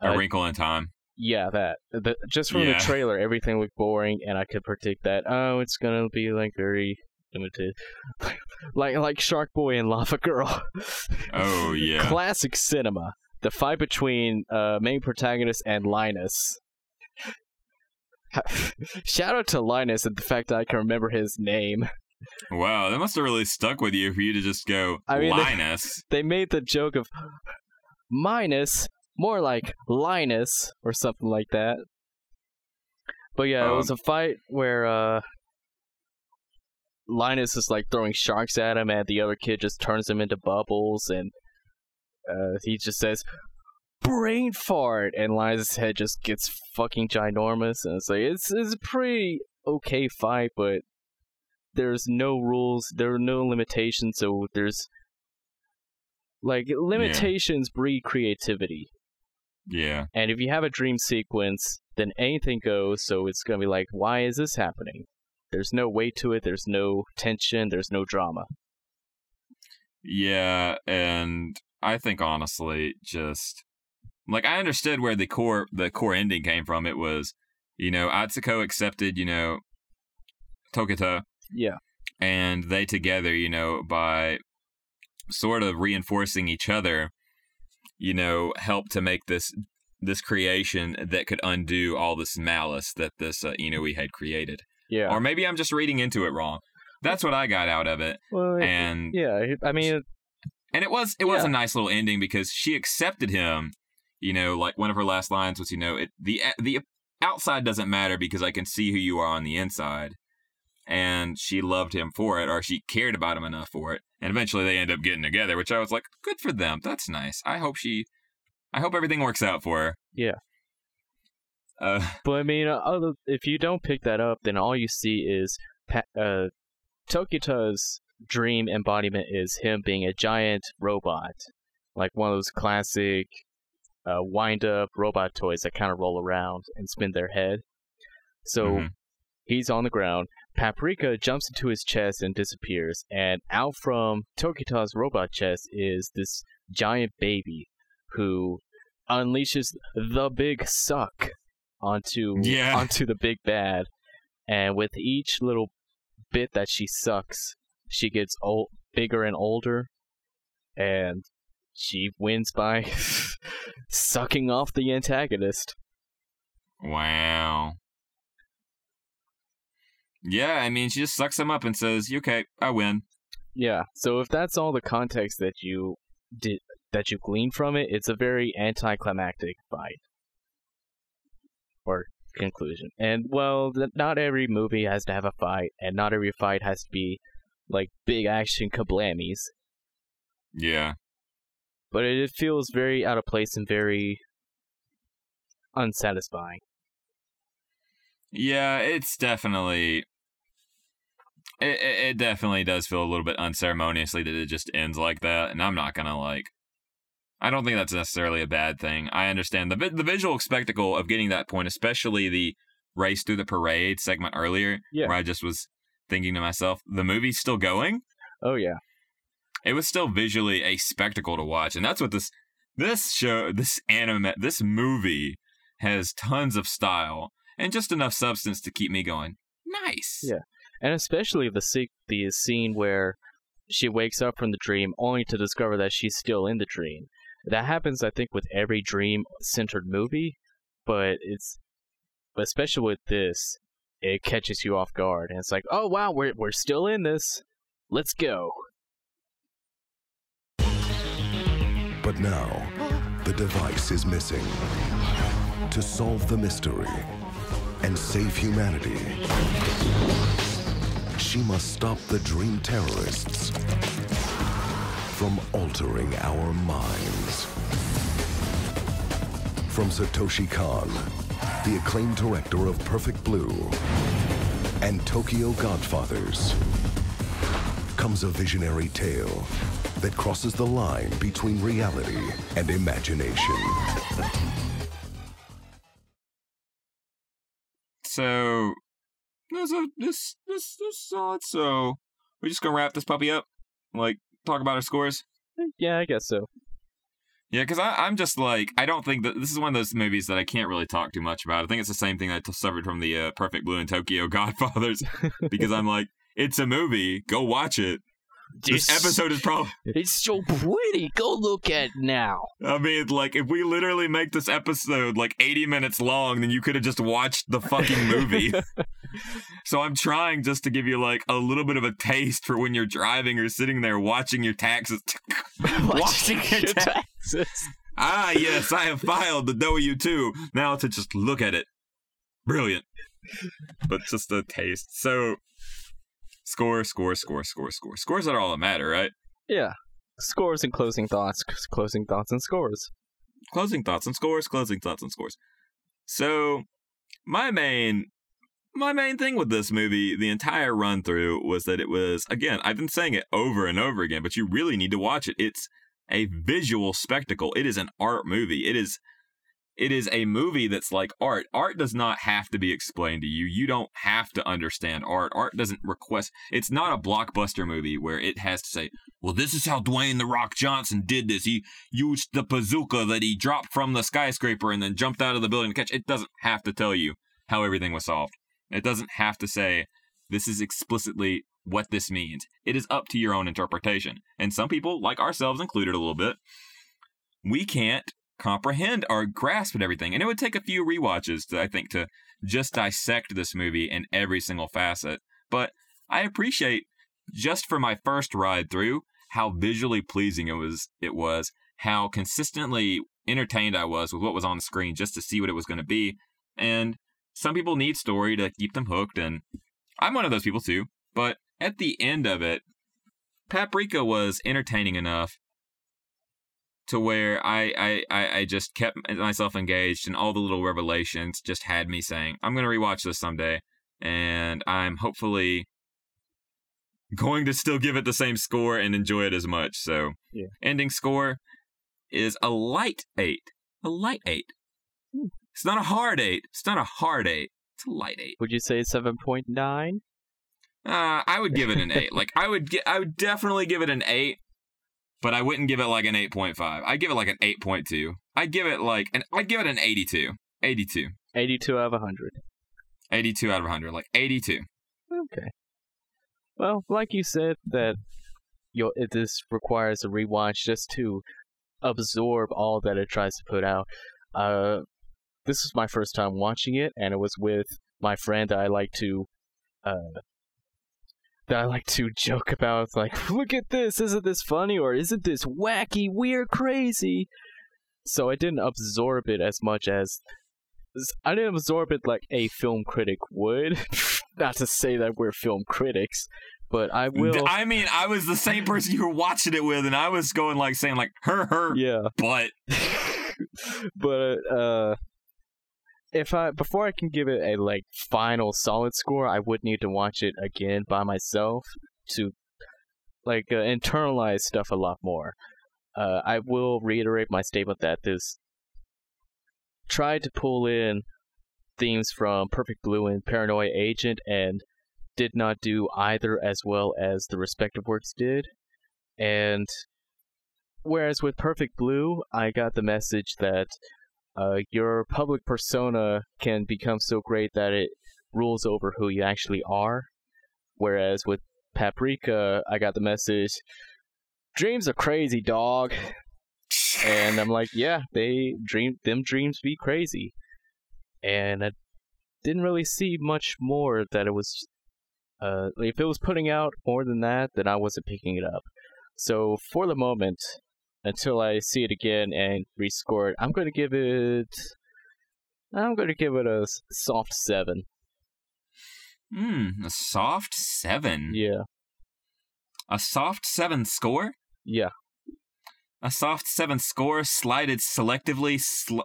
A Uh, Wrinkle in Time. Yeah, that the, just from Yeah. the trailer, everything looked boring, and I could predict that. Oh, it's gonna be like very limited, like like Shark Boy and Lava Girl. Oh, yeah. Classic cinema. The fight between uh, main protagonist and Linus. Shout out to Linus and the fact that I can remember his name. Wow, that must have really stuck with you for you to just go I mean, they- Linus. They made the joke of minus, more like Linus or something like that. But yeah, it was Um, a fight where uh, Linus is like throwing sharks at him, and the other kid just turns him into bubbles, and uh, he just says, "Brain fart," and Linus' head just gets fucking ginormous, and it's like it's it's a pretty okay fight, but there's no rules, there are no limitations, so there's like limitations breed creativity. Yeah. And if you have a dream sequence, then anything goes, so it's gonna be like, why is this happening? There's no weight to it, there's no tension, there's no drama. Yeah, and I think honestly, just like I understood where the core the core ending came from. It was, you know, Atsuko accepted, you know, Tokita, Yeah. and they together, you know, by sort of reinforcing each other, you know, help to make this this creation that could undo all this malice that this uh, Inui had created. Yeah. Or maybe I'm just reading into it wrong. That's what I got out of it. well, And yeah, I mean, and it was it was Yeah. a nice little ending because she accepted him. You know, like one of her last lines was, you know, it, the the outside doesn't matter because I can see who you are on the inside. And she loved him for it, or she cared about him enough for it. And eventually they end up getting together, which I was like, good for them. That's nice. I hope she, I hope everything works out for her. Yeah. Uh, but I mean, uh, other, if you don't pick that up, then all you see is uh, Tokita's dream embodiment is him being a giant robot, like one of those classic uh, wind-up robot toys that kind of roll around and spin their head. So Mhm. he's on the ground. Paprika jumps into his chest and disappears, and out from Tokita's robot chest is this giant baby who unleashes the big suck onto Yeah. onto the big bad, and with each little bit that she sucks, she gets old, bigger and older, and she wins by sucking off the antagonist. wow. Yeah, I mean, she just sucks him up and says, "Okay, I win." Yeah. So if that's all the context that you did that you glean from it, it's a very anticlimactic fight or conclusion. And well, th- not every movie has to have a fight, and not every fight has to be like big action kablammies. Yeah. But it feels very out of place and very unsatisfying. Yeah, it's definitely. It, it it definitely does feel a little bit unceremoniously that it just ends like that, and I'm not gonna like. I don't think that's necessarily a bad thing. I understand the the visual spectacle of getting that point, especially the race through the parade segment earlier, Yeah. where I just was thinking to myself, the movie's still going. Oh yeah. It was still visually a spectacle to watch, and that's what this this show, this anime, this movie has tons of style and just enough substance to keep me going. Nice. Yeah. And especially the se- the scene where she wakes up from the dream only to discover that she's still in the dream. That happens, I think, with every dream-centered movie, but it's, especially with this, it catches you off guard, and it's like, oh wow, we're we're still in this. Let's go. But now, the device is missing. To solve the mystery and save humanity, she must stop the dream terrorists from altering our minds. From Satoshi Kon, the acclaimed director of Perfect Blue and Tokyo Godfathers, comes a visionary tale that crosses the line between reality and imagination. So, this this this this so we're just gonna wrap this puppy up, like talk about our scores. Yeah, I guess so. Yeah, because I'm just like I don't think that this is one of those movies that I can't really talk too much about. I think it's the same thing I t- suffered from the uh, Perfect Blue and Tokyo Godfathers because I'm like it's a movie, go watch it. This episode is probably. It's so pretty. Go look at now. I mean, like, if we literally make this episode like 80 minutes long, then you could have just watched the fucking movie. so I'm trying just to give you like a little bit of a taste for when you're driving or sitting there watching your taxes. watching your your ta- taxes. ah, yes, I have filed the W 2. Now to just look at it. Brilliant. But just a taste. So, score, score, score, score, score. Scores are all that matter, right? Yeah. Scores and closing thoughts. Closing thoughts and scores. closing thoughts and scores closing thoughts and scores so my main my main thing with this movie the entire run through was that it was again i've been saying it over and over again but you really need to watch it. It's a visual spectacle. It is an art movie. It is it is a movie that's like art. Art does not have to be explained to you. You don't have to understand art. Art doesn't request it's not a blockbuster movie where it has to say well this is how dwayne the rock johnson did this. He used the bazooka that he dropped from the skyscraper and then jumped out of the building to catch. It doesn't have to tell you how everything was solved it doesn't have to say this is explicitly what this means it is up to your own interpretation and some people like ourselves included a little bit we can't comprehend or grasp at everything. And it would take a few rewatches to I think to just dissect this movie in every single facet. But I appreciate just for my first ride through how visually pleasing it was it was, how consistently entertained I was with what was on the screen just to see what it was going to be. And some people need story to keep them hooked and I'm one of those people too. But at the end of it, Paprika was entertaining enough to where I, I, I, I just kept myself engaged and all the little revelations just had me saying, I'm going to rewatch this someday. And I'm hopefully going to still give it the same score and enjoy it as much. So, Yeah. ending score is a light eight. A light eight. Hmm. It's not a hard eight. It's not a hard eight. It's a light eight. Would you say 7.9? Uh, I would give it an eight. Like I would, gi- I would definitely give it an eight, but I wouldn't give it like an eight point five. I'd give it like an eight point two. I'd give it like an, I'd give it an 82. 82. 82 out of 100. 82 out of 100. Like 82. Okay. Well, like you said, that your it this requires a rewatch just to absorb all that it tries to put out. Uh, this is my first time watching it, and it was with my friend that I like to uh, that I like to joke about. Like, look at this, isn't this funny, or isn't this wacky, weird, crazy? So I didn't absorb it as much as I didn't absorb it like a film critic would. Not to say that we're film critics, but I will. I mean, I was the same person you were watching it with, and I was going like saying like her her, yeah, but but uh, if I before I can give it a like final solid score, I would need to watch it again by myself to like uh, internalize stuff a lot more. Uh, I will reiterate my statement that this tried to pull in themes from Perfect Blue and Paranoia Agent and did not do either as well as the respective works did. And whereas with Perfect Blue, I got the message that uh, your public persona can become so great that it rules over who you actually are. Whereas with Paprika, I got the message dreams are crazy, dog. And I'm like, yeah, they dream them dreams be crazy. And I didn't really see much more that it was uh if it was putting out more than that, then I wasn't picking it up. So for the moment, until I see it again and rescore it, I'm gonna give it I'm gonna give it a soft seven. Hmm, a soft seven. Yeah. A soft seven score? Yeah. A soft seven score slided selectively. Sl-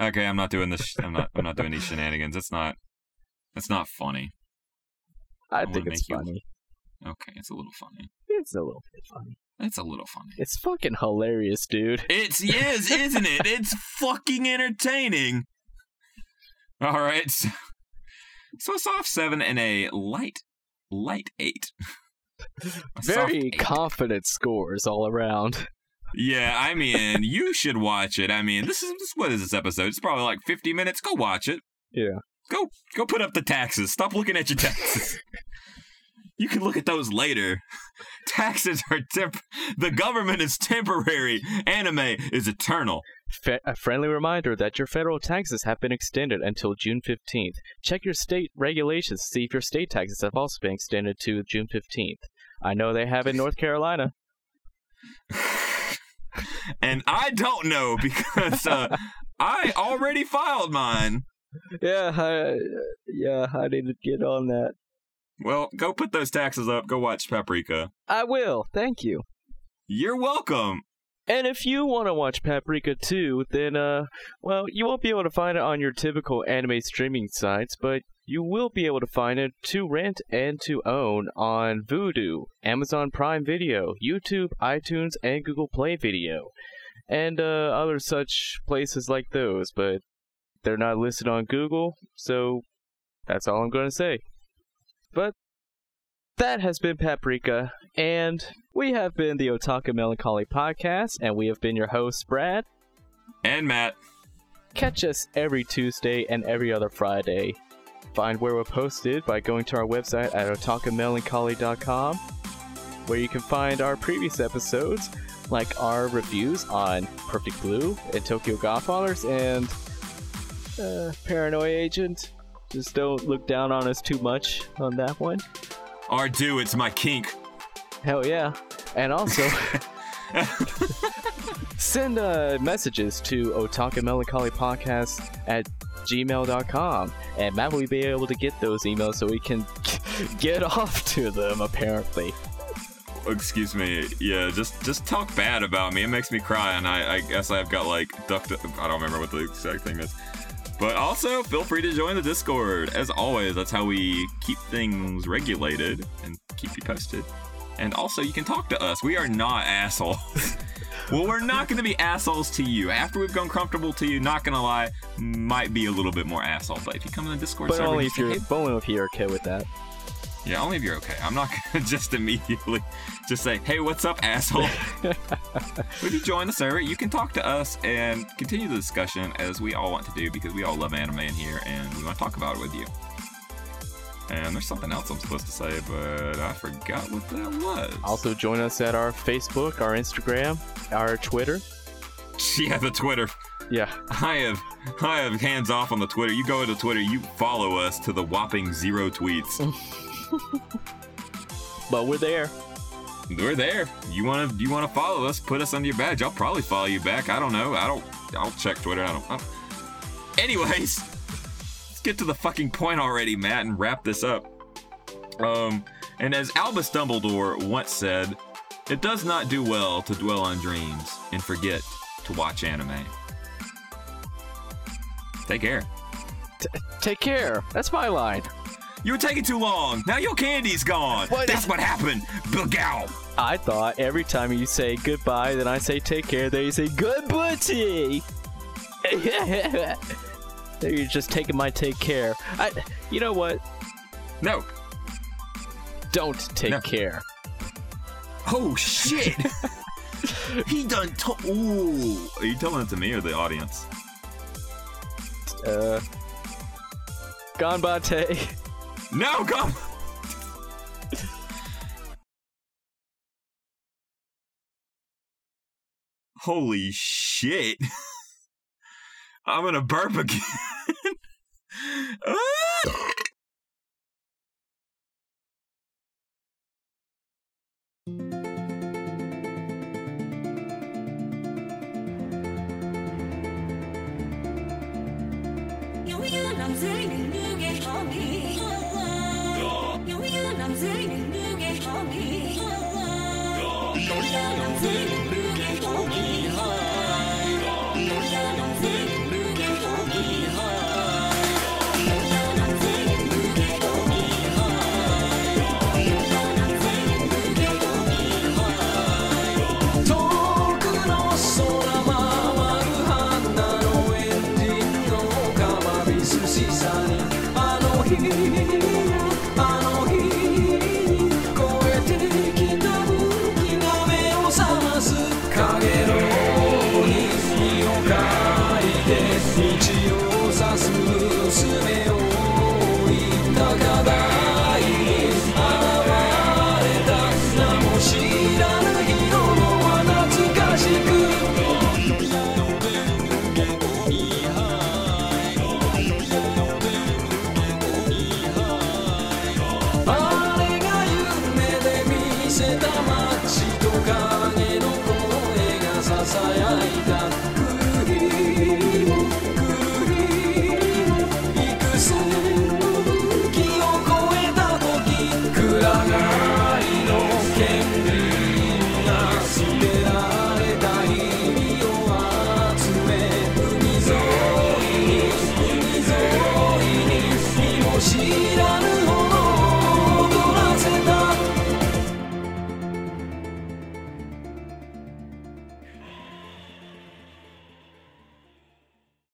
okay, I'm not doing this. I'm not. I'm not doing these shenanigans. It's not. It's not funny. I, I think it's make you- funny. Okay, it's a little funny. It's a little bit funny. It's a little funny. It's fucking hilarious, dude. It's yes, isn't it? It's fucking entertaining. All right. So, so a soft seven and a light, light eight. Very eight. confident scores all around. Yeah, I mean, you should watch it. I mean, this is this, what is this episode? It's probably like 50 minutes. Go watch it. Yeah. Go go put up the taxes. Stop looking at your taxes. You can look at those later. Taxes are temp. The government is temporary. Anime is eternal. Fe- a friendly reminder that your federal taxes have been extended until June 15th. Check your state regulations to see if your state taxes have also been extended to June 15th. I know they have in North Carolina. And I don't know because uh, I already filed mine. Yeah, I, yeah, I need to get on that. Well, go put those taxes up. Go watch Paprika. I will. Thank you. You're welcome. And if you want to watch Paprika too, then uh, well, you won't be able to find it on your typical anime streaming sites, but you will be able to find it to rent and to own on Vudu, Amazon Prime Video, YouTube, iTunes, and Google Play Video, and uh, other such places like those. But they're not listed on Google, so that's all I'm going to say. But that has been Paprika, and we have been the Otaka Melancholy Podcast, and we have been your hosts, Brad. And Matt. Catch us every Tuesday and every other Friday. Find where we're posted by going to our website at otakamelancholy.com, where you can find our previous episodes, like our reviews on Perfect Blue and Tokyo Godfathers and uh, Paranoia Agent. Just don't look down on us too much on that one. Or do, it's my kink. Hell yeah. And also, send uh, messages to Otaka Melancholy Podcast at gmail.com. And Matt will be able to get those emails so we can get off to them, apparently. Excuse me. Yeah, just just talk bad about me. It makes me cry, and I, I guess I've got like ducked. I don't remember what the exact thing is. But also, feel free to join the Discord. As always, that's how we keep things regulated and keep you posted. And also, you can talk to us. We are not assholes. well, we're not going to be assholes to you. After we've gone comfortable to you, not going to lie, might be a little bit more asshole. But if you come in the Discord But server, only if you're "Hey, only if you're okay with that. Yeah, only if you're okay. I'm not gonna just immediately just say, "Hey, what's up, asshole?" if you join the server, you can talk to us and continue the discussion as we all want to do because we all love anime in here and we want to talk about it with you. And there's something else I'm supposed to say, but I forgot what that was. Also, join us at our Facebook, our Instagram, our Twitter. Yeah, the Twitter. Yeah. I have I have hands off on the Twitter. You go to Twitter, you follow us to the whopping zero tweets. But we're there. We're there. You wanna you wanna follow us? Put us under your badge. I'll probably follow you back. I don't know. I don't. I'll check Twitter. I don't. I don't. Anyways, let's get to the fucking point already, Matt, and wrap this up. Um, and as Albus Dumbledore once said, it does not do well to dwell on dreams and forget to watch anime. Take care. Take care. That's my line. You were taking too long. Now your candy's gone. What? That's what happened. Bugow. I thought every time you say goodbye, then I say take care, then you say good booty. You're just taking my take care. I, you know what? No. Don't take No. care. Oh shit! he done. To- Ooh, are you telling it to me or the audience? Uh, Ganbate. Now come. Holy shit. I'm gonna burp again. You I'm saying you get on me. ずる全部で時